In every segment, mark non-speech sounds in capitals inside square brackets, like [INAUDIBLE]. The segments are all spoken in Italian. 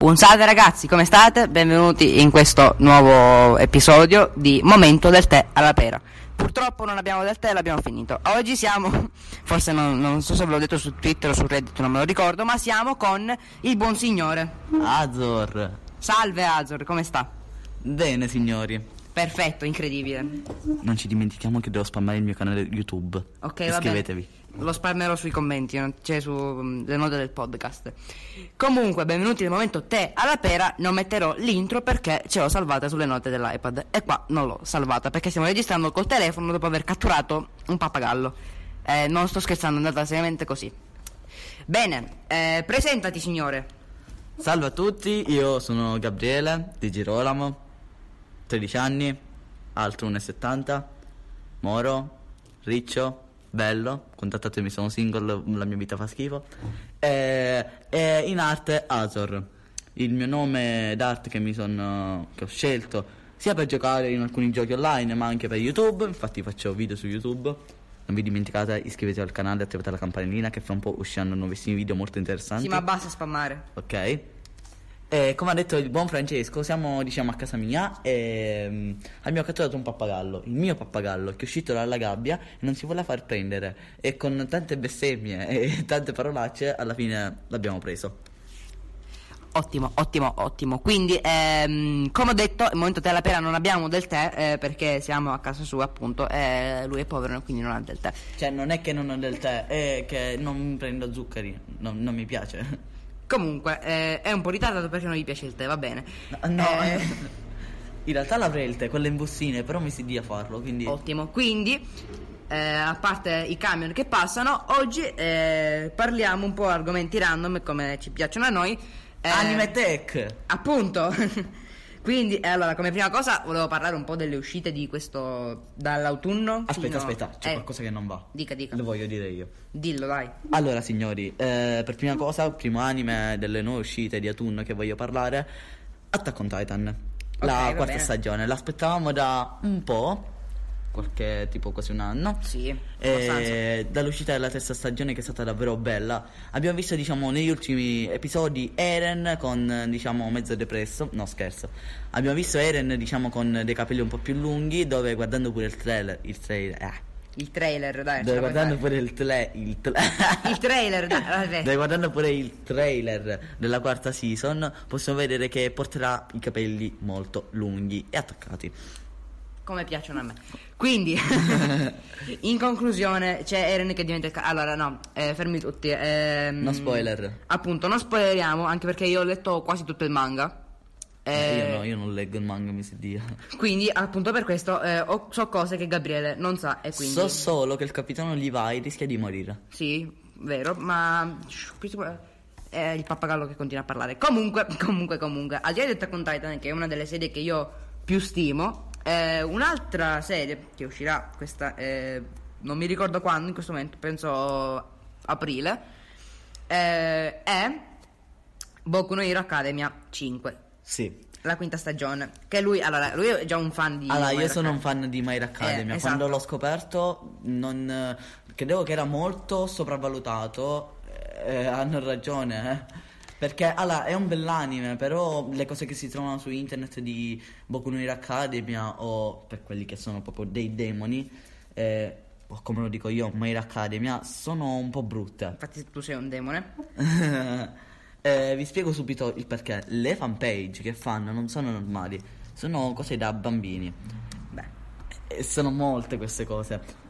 Un salve ragazzi, come state? Benvenuti in questo nuovo episodio di Momento del tè alla pera. Purtroppo non abbiamo del tè, l'abbiamo finito. Oggi siamo, [LAUGHS] forse non, non so se ve l'ho detto su Twitter o su Reddit, non me lo ricordo, ma siamo con il buon signore. Azor. Salve Azor, come sta? Bene, signori. Perfetto, incredibile. Non ci dimentichiamo che devo spammare il mio canale YouTube. Ok, Iscrivetevi. Lo spalmerò sui commenti, cioè sulle note del podcast. Comunque, benvenuti nel momento tè alla pera. Non metterò l'intro perché ce l'ho salvata sulle note dell'iPad. E qua non l'ho salvata perché stiamo registrando col telefono dopo aver catturato un pappagallo. Eh, non sto scherzando, è andata seriamente così. Bene, eh, presentati signore. Salve a tutti, io sono Gabriele di Girolamo, 13 anni, alto 1,70, moro, riccio, bello, contattatemi, sono single, la mia vita fa schifo. E, e in arte Azor, il mio nome d'arte che mi sono che ho scelto sia per giocare in alcuni giochi online ma anche per YouTube, infatti faccio video su YouTube. Non vi dimenticate, iscrivetevi al canale e attivate la campanellina che fra un po' usciranno nuovissimi video molto interessanti. Sì, ma basta spammare. Ok. E come ha detto il buon Francesco, siamo diciamo a casa mia e mm, abbiamo catturato un pappagallo, il mio pappagallo, che è uscito dalla gabbia e non si vuole far prendere. E con tante bestemmie [LAUGHS] e tante parolacce, alla fine l'abbiamo preso. Ottimo, ottimo, ottimo. Quindi, ehm, come ho detto, al momento tè alla pera non abbiamo del tè eh, perché siamo a casa sua, appunto. E lui è povero e quindi non ha del tè. Cioè, non è che non ho del tè, è che non prendo zuccheri, non, non mi piace. Comunque, eh, è un po' ritardato perché non gli piace il tè, va bene. No, Eh, [LAUGHS] in realtà l'avrei il tè, quelle in bustine, però mi si dia a farlo, quindi... ottimo. Quindi, eh, a parte i camion che passano, oggi eh, parliamo un po' argomenti random come ci piacciono a noi. Eh, Anime Tech! Appunto. [LAUGHS] Quindi, eh, allora, come prima cosa volevo parlare un po' delle uscite di questo dall'autunno. Aspetta, fino- aspetta, c'è Eh, qualcosa che non va. Dica, dica. Lo voglio dire io. Dillo, dai. Allora, signori, eh, per prima cosa, primo anime delle nuove uscite di autunno che voglio parlare, Attack on Titan, Ok, la quarta bene. stagione. L'aspettavamo da un po', qualche tipo quasi un anno. Sì. E dall'uscita della terza stagione che è stata davvero bella abbiamo visto diciamo negli ultimi episodi Eren con diciamo mezzo depresso no scherzo abbiamo visto Eren diciamo con dei capelli un po' più lunghi dove guardando pure il trailer il trailer eh, Il trailer, dai. puoi guardando pure il, tle- il tra- Il trailer, dai, [LAUGHS] vabbè. dove guardando pure il trailer della quarta season possiamo vedere che porterà i capelli molto lunghi e attaccati Come piacciono a me. Quindi, [LAUGHS] in conclusione, c'è Eren che diventa il ca- Allora, no, eh, fermi tutti. ehm, No spoiler. Appunto, non spoileriamo, anche perché io ho letto quasi tutto il manga. Eh, Eh, io no io non leggo il manga mi si dia Quindi, appunto, per questo eh, ho- so cose che Gabriele non sa e quindi... So solo che il capitano Levi rischia di morire. Sì, vero, ma... È il pappagallo che continua a parlare. Comunque, [LAUGHS] comunque, comunque, al di là di Attack on Titan, che è una delle serie che io più stimo, eh, un'altra serie che uscirà questa, eh, non mi ricordo quando in questo momento, penso aprile, eh, è Boku no Hero Academia 5, Sì. la quinta stagione. Che lui, allora, lui è già un fan di... Allora, My io sono un Academia. fan di My Hero Academia. Eh, esatto. Quando l'ho scoperto, non, credevo che era molto sopravvalutato. eh, hanno ragione, eh. Perché allora è un bell'anime, però le cose che si trovano su internet di Boku no Hero Academia o per quelli che sono proprio dei demoni, eh, o come lo dico io, My Hero Academia, sono un po' brutte. Infatti tu sei un demone. [LAUGHS] Eh, vi spiego subito il perché. Le fanpage che fanno non sono normali, sono cose da bambini. Beh, sono molte queste cose.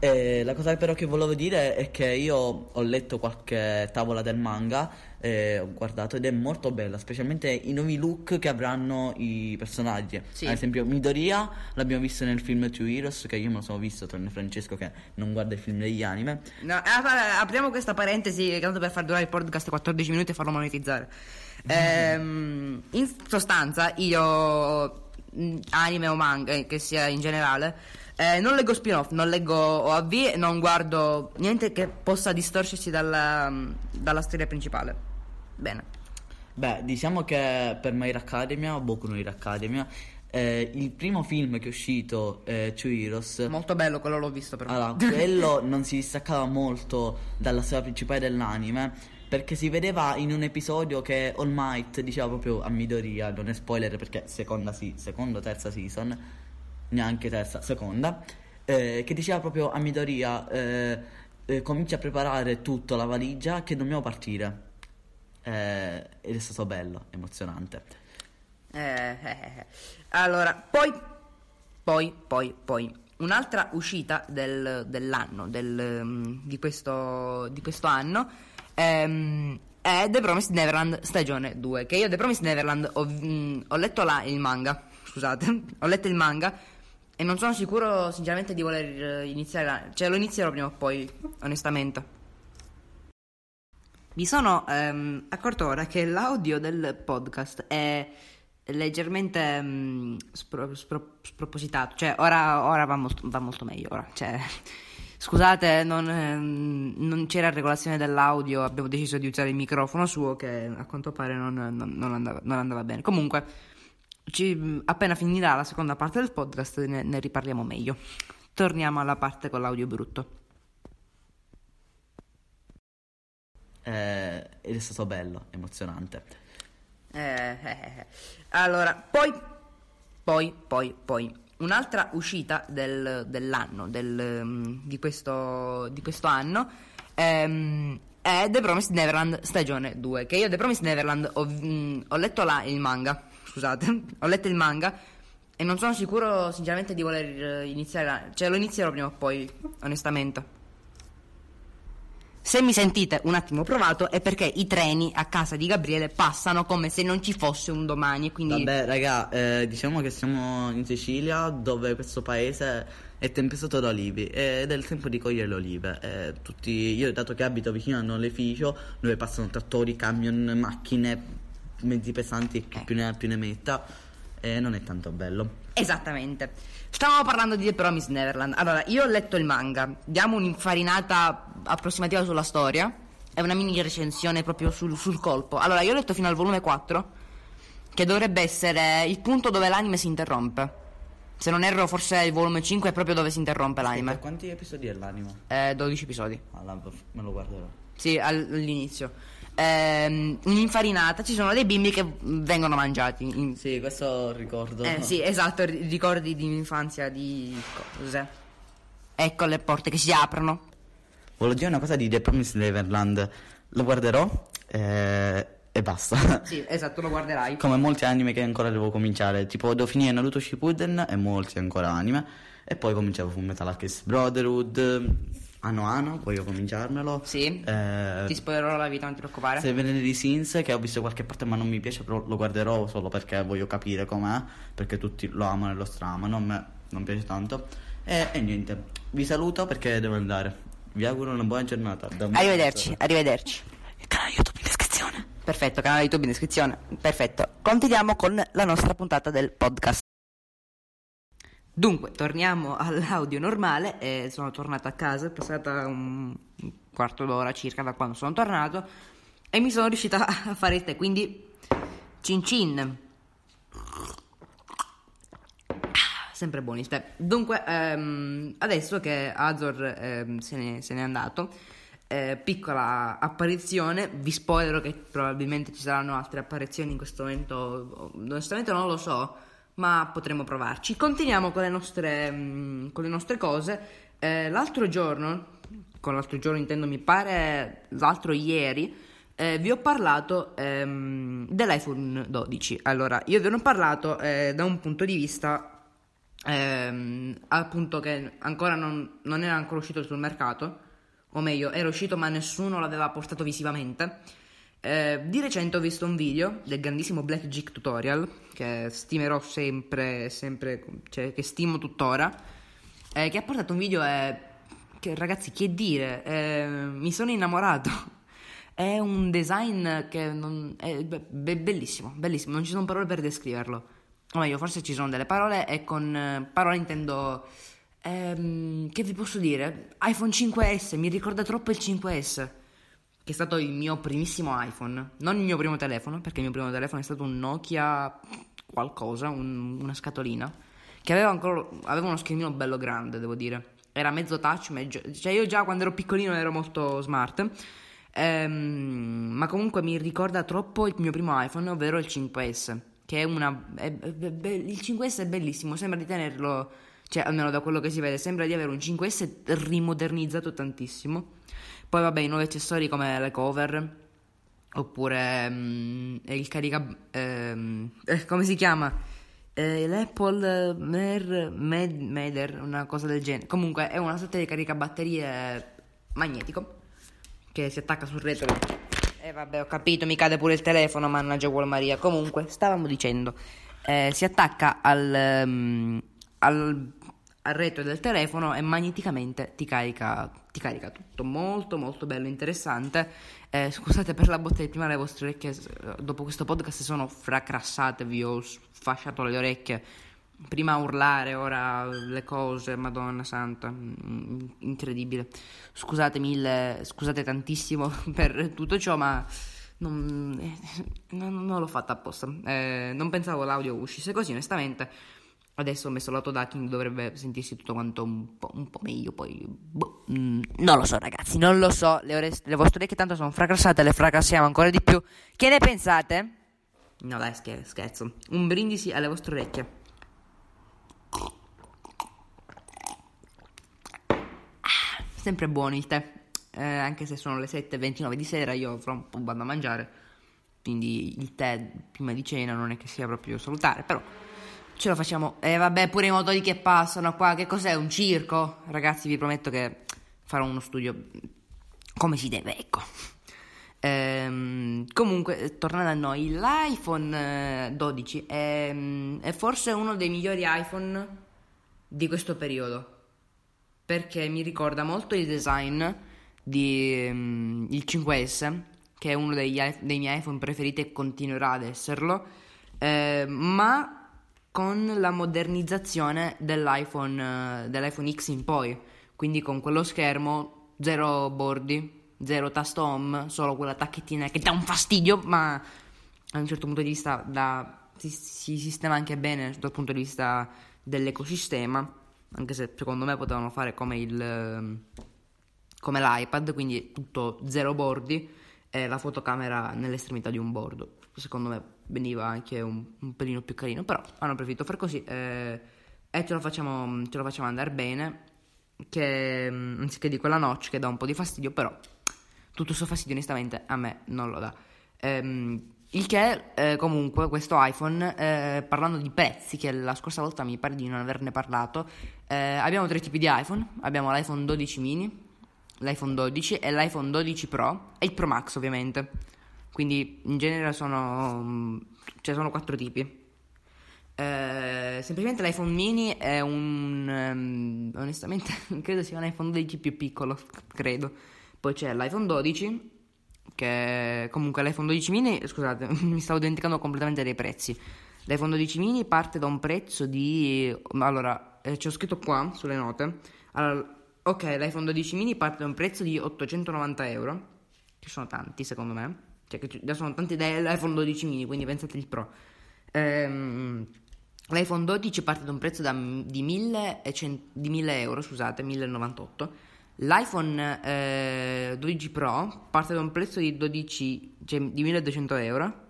E la cosa però che volevo dire è che io ho letto qualche tavola del manga, eh, ho guardato ed è molto bella, specialmente i nuovi look che avranno i personaggi. Sì. Ad esempio, Midoriya l'abbiamo visto nel film Two Heroes, che io me lo sono visto, tranne Francesco che non guarda i film degli anime. No, eh, apriamo questa parentesi tanto per far durare il podcast 14 minuti e farlo monetizzare. [LAUGHS] Ehm, in sostanza, io anime o manga, eh, che sia in generale, eh, non leggo spin-off, non leggo OAV, non guardo niente che possa distorcersi dalla, dalla storia principale. Bene. Beh, diciamo che per My Hero Academia, Boku no Hero Academia, eh, il primo film che è uscito, eh, Two Heroes, Molto bello, quello l'ho visto però. allora, [LAUGHS] quello non si distaccava molto dalla storia principale dell'anime Perché si vedeva in un episodio che All Might diceva proprio a Midoriya, non è spoiler perché seconda, sì, seconda terza season, neanche terza, seconda, eh, che diceva proprio a Midoriya, eh, eh, comincia a preparare tutto, la valigia, che dobbiamo partire. Eh, ed è stato bello, emozionante. Eh, eh, eh. Allora, poi, poi, poi, poi, un'altra uscita del- dell'anno, del, mm, di, questo, di questo anno, ehm, è The Promised Neverland stagione 2, che io The Promised Neverland ho, mm, ho letto là il manga, scusate, [LAUGHS] ho letto il manga e non sono sicuro sinceramente di voler eh, iniziare, la- cioè lo inizierò prima o poi, onestamente. Mi sono ehm, accorto ora che l'audio del podcast è leggermente mm, spro- spro- spropositato, cioè ora, ora va, molto, va molto meglio. Ora. Cioè, scusate, non, ehm, non c'era regolazione dell'audio, abbiamo deciso di usare il microfono suo che a quanto pare non, non- non andava, non andava bene. Comunque, ci- appena finirà la seconda parte del podcast ne, ne riparliamo meglio. Torniamo alla parte con l'audio brutto. Eh, ed è stato bello, emozionante. Eh, eh, eh. Allora, poi, poi, poi, poi, un'altra uscita del- dell'anno, del, di, questo, di questo anno, ehm, è The Promised Neverland stagione 2, che io The Promised Neverland ho, mm, ho letto là il manga, scusate, [LAUGHS] ho letto il manga e non sono sicuro sinceramente di voler eh, iniziare, cioè lo inizierò prima o poi, onestamente. Se mi sentite un attimo provato è perché i treni a casa di Gabriele passano come se non ci fosse un domani quindi Vabbè, raga, eh, diciamo che siamo in Sicilia, dove questo paese è tempestato da olivi ed è il tempo di cogliere le olive. Eh, tutti, io, dato che abito vicino a un oleficio, dove passano trattori, camion, macchine, mezzi pesanti e chi Eh. più ne ha più ne metta, eh, non è tanto bello. Esattamente. Stavamo parlando di The Promised Neverland. Allora, io ho letto il manga. Diamo un'infarinata approssimativa sulla storia. È una mini recensione proprio sul, sul colpo. Allora, io ho letto fino al volume 4, che dovrebbe essere il punto dove l'anime si interrompe. Se non erro, forse il volume 5 è proprio dove si interrompe l'anime. Quanti episodi è l'anime? Eh, 12 episodi. Allora, me lo guarderò. Sì, al- all'inizio. Ehm, un'infarinata, ci sono dei bimbi che vengono mangiati. in- Sì, questo ricordo. Eh, sì, esatto, ri- ricordi di infanzia di cose. Ecco le porte che si aprono. Volevo dire una cosa di The Promised Neverland. Lo guarderò eh, e basta. [LAUGHS] Sì, esatto, lo guarderai. Come molti anime che ancora devo cominciare, tipo devo finire Naruto Shippuden e molti ancora anime. E poi cominciavo Full Metal Alchemist Brotherhood, Ano Ano, voglio cominciarmelo. Sì. Eh, Ti spoilerò la vita, non ti preoccupare. se viene di Sins, che ho visto qualche parte ma non mi piace, però lo guarderò solo perché voglio capire com'è, perché tutti lo amano e lo stramano, a me non piace tanto. E, e niente, vi saluto perché devo andare. Vi auguro una buona giornata. Arrivederci, arrivederci. Il canale YouTube in descrizione. Perfetto, canale YouTube in descrizione. Perfetto. Continuiamo con la nostra puntata del podcast. Dunque, torniamo [LAUGHS] all'audio normale. e sono tornato a casa, è passata un quarto d'ora circa da quando sono tornato e mi sono riuscita [LAUGHS] a fare il tè, quindi cin cin. Sempre buoni ste. Dunque, ehm, adesso che Azor ehm, se, ne, se n'è andato, eh, piccola apparizione, vi spoilerò che probabilmente ci saranno altre apparizioni in questo momento, onestamente non lo so, ma potremo provarci. Continuiamo con le nostre, mm, con le nostre cose. Eh, l'altro giorno, con l'altro giorno intendo mi pare l'altro ieri, eh, vi ho parlato ehm, dell'iPhone 12. Allora, io ve ne ho parlato eh, da un punto di vista ehm, appunto che ancora non, non era ancora uscito sul mercato, o meglio, era uscito ma nessuno l'aveva portato visivamente. Eh, di recente ho visto un video del grandissimo Black Geek Tutorial, che stimerò sempre, sempre, cioè che stimo tuttora, eh, che ha portato un video e che ragazzi, che dire, eh, mi sono innamorato. [LAUGHS] È un design che non, è be- bellissimo, bellissimo, non ci sono parole per descriverlo. O meglio, forse ci sono delle parole e con eh, parole intendo... ehm, che vi posso dire? iPhone 5S, mi ricorda troppo il 5S, che è stato il mio primissimo iPhone. Non il mio primo telefono, perché il mio primo telefono è stato un Nokia qualcosa, un- una scatolina, che aveva ancora aveva uno schermino bello grande, devo dire. Era mezzo touch, mezzo- cioè io già quando ero piccolino ero molto smart. Ehm, ma comunque mi ricorda troppo il mio primo iPhone, ovvero il 5S, che è una... È, è, è, il 5S è bellissimo, sembra di tenerlo, cioè almeno da quello che si vede, sembra di avere un 5S rimodernizzato tantissimo. Poi vabbè, i nuovi accessori come le cover, oppure um, il carica... Um, eh, come si chiama? Eh, L'Apple Mer, Med, Meder, una cosa del genere. Comunque è una sorta di caricabatterie magnetico che si attacca sul retro. E eh, vabbè, ho capito, mi cade pure il telefono, mannaggia Wall Maria. Comunque, stavamo dicendo, eh, si attacca al, um, al, al, retro del telefono e magneticamente ti carica, ti carica tutto. Molto, molto bello, interessante. Eh, scusate per la botta di prima, le vostre orecchie dopo questo podcast sono fracrassate, vi ho sfasciato le orecchie prima urlare, ora le cose, Madonna Santa, mm, incredibile. Scusate mille, scusate tantissimo [LAUGHS] per tutto ciò, ma non, eh, non, non l'ho fatta apposta. Eh, non pensavo l'audio uscisse così, onestamente. Adesso ho messo l'autodacking, dovrebbe sentirsi tutto quanto un po', un po meglio, poi... Boh, mm, non lo so ragazzi, non lo so, le, ore, le vostre orecchie tanto sono fracassate, le fracassiamo ancora di più. Che ne pensate? No dai, scherzo. Un brindisi alle vostre orecchie. Sempre buono il tè, eh, anche se sono le 7.29 di sera, io fra un po' vado a mangiare, quindi il tè prima di cena non è che sia proprio salutare, però ce lo facciamo. E eh, vabbè, pure i motori che passano qua, che cos'è? Un circo? Ragazzi, vi prometto che farò uno studio come si deve, ecco. Ehm, comunque, tornando a noi, l'iPhone 12 eh, è, è forse uno dei migliori iPhone di questo periodo perché mi ricorda molto il design di um, il 5S, che è uno degli, dei miei iPhone preferiti e continuerà ad esserlo, eh, ma con la modernizzazione dell'iPhone, uh, dell'iPhone X in poi, quindi con quello schermo, zero bordi, zero tasto home, solo quella tacchettina che dà un fastidio, ma a un certo punto di vista da, si, si sistema anche bene dal punto di vista dell'ecosistema anche se secondo me potevano fare come, il, ehm, come l'iPad, quindi tutto zero bordi e la fotocamera nell'estremità di un bordo. Secondo me veniva anche un, un pelino più carino, però hanno preferito fare così eh, e ce lo, facciamo, ce lo facciamo andare bene, che mm, anziché di quella notch che dà un po' di fastidio, però tutto questo fastidio onestamente a me non lo dà. Ehm, il che, eh, comunque, questo iPhone, eh, parlando di prezzi, che la scorsa volta mi pare di non averne parlato, eh, abbiamo tre tipi di iPhone. Abbiamo l'iPhone 12 mini, l'iPhone 12 e l'iPhone 12 Pro e il Pro Max, ovviamente. Quindi, in genere sono, mm, cioè sono quattro tipi. Eh, semplicemente l'iPhone mini è un... Um, onestamente, [LAUGHS] credo sia un iPhone 12 più piccolo, credo. Poi c'è l'iPhone 12 che comunque l'iPhone 12 mini, scusate, [LAUGHS] mi stavo dimenticando completamente dei prezzi. L'iPhone 12 mini parte da un prezzo di allora, eh, c'ho scritto qua sulle note. Allora, ok, l'iPhone 12 mini parte da un prezzo di 890 euro, che sono tanti secondo me. Cioè, che già sono tanti dell'iPhone 12 mini, quindi pensate il Pro. Ehm, L'iPhone 12 parte da un prezzo da, di, 1000, di 1000 euro, scusate, 1098 L'iPhone eh, 12 Pro parte da un prezzo di, 12, cioè di 1200 euro.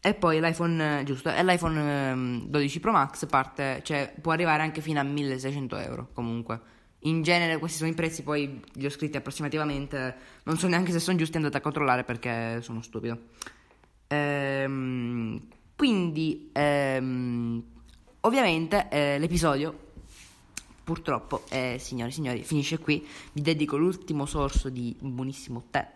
E poi l'iPhone, giusto, e l'iPhone 12 ehm, Pro Max parte, cioè può arrivare anche fino a 1600 euro comunque. In genere questi sono i prezzi, poi li ho scritti approssimativamente, non so neanche se sono giusti, andate a controllare perché sono stupido. Ehm, quindi, ehm, ovviamente eh, l'episodio purtroppo, eh, signore e signori, finisce qui. Vi dedico l'ultimo sorso di buonissimo tè.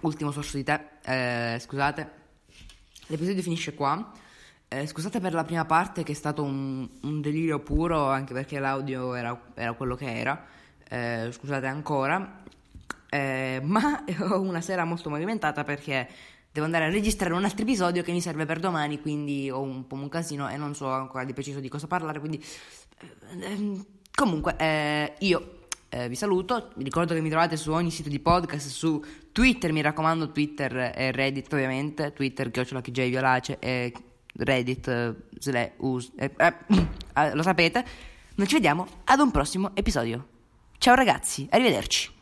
Ultimo sorso di tè, eh, scusate. L'episodio finisce qua. Eh, scusate per la prima parte che è stato un, un delirio puro, anche perché l'audio era, era quello che era. Eh, scusate ancora. Eh, ma [LAUGHS] ho una sera molto movimentata perché devo andare a registrare un altro episodio che mi serve per domani, quindi ho un po' un casino e non so ancora di preciso di cosa parlare, quindi eh, comunque eh, io eh, vi saluto, vi ricordo che mi trovate su ogni sito di podcast, su Twitter, mi raccomando, Twitter e Reddit ovviamente, Twitter chiocciola che Violace e Reddit sle, us, eh, eh, [COUGHS] lo sapete. Noi ci vediamo ad un prossimo episodio. Ciao ragazzi, arrivederci.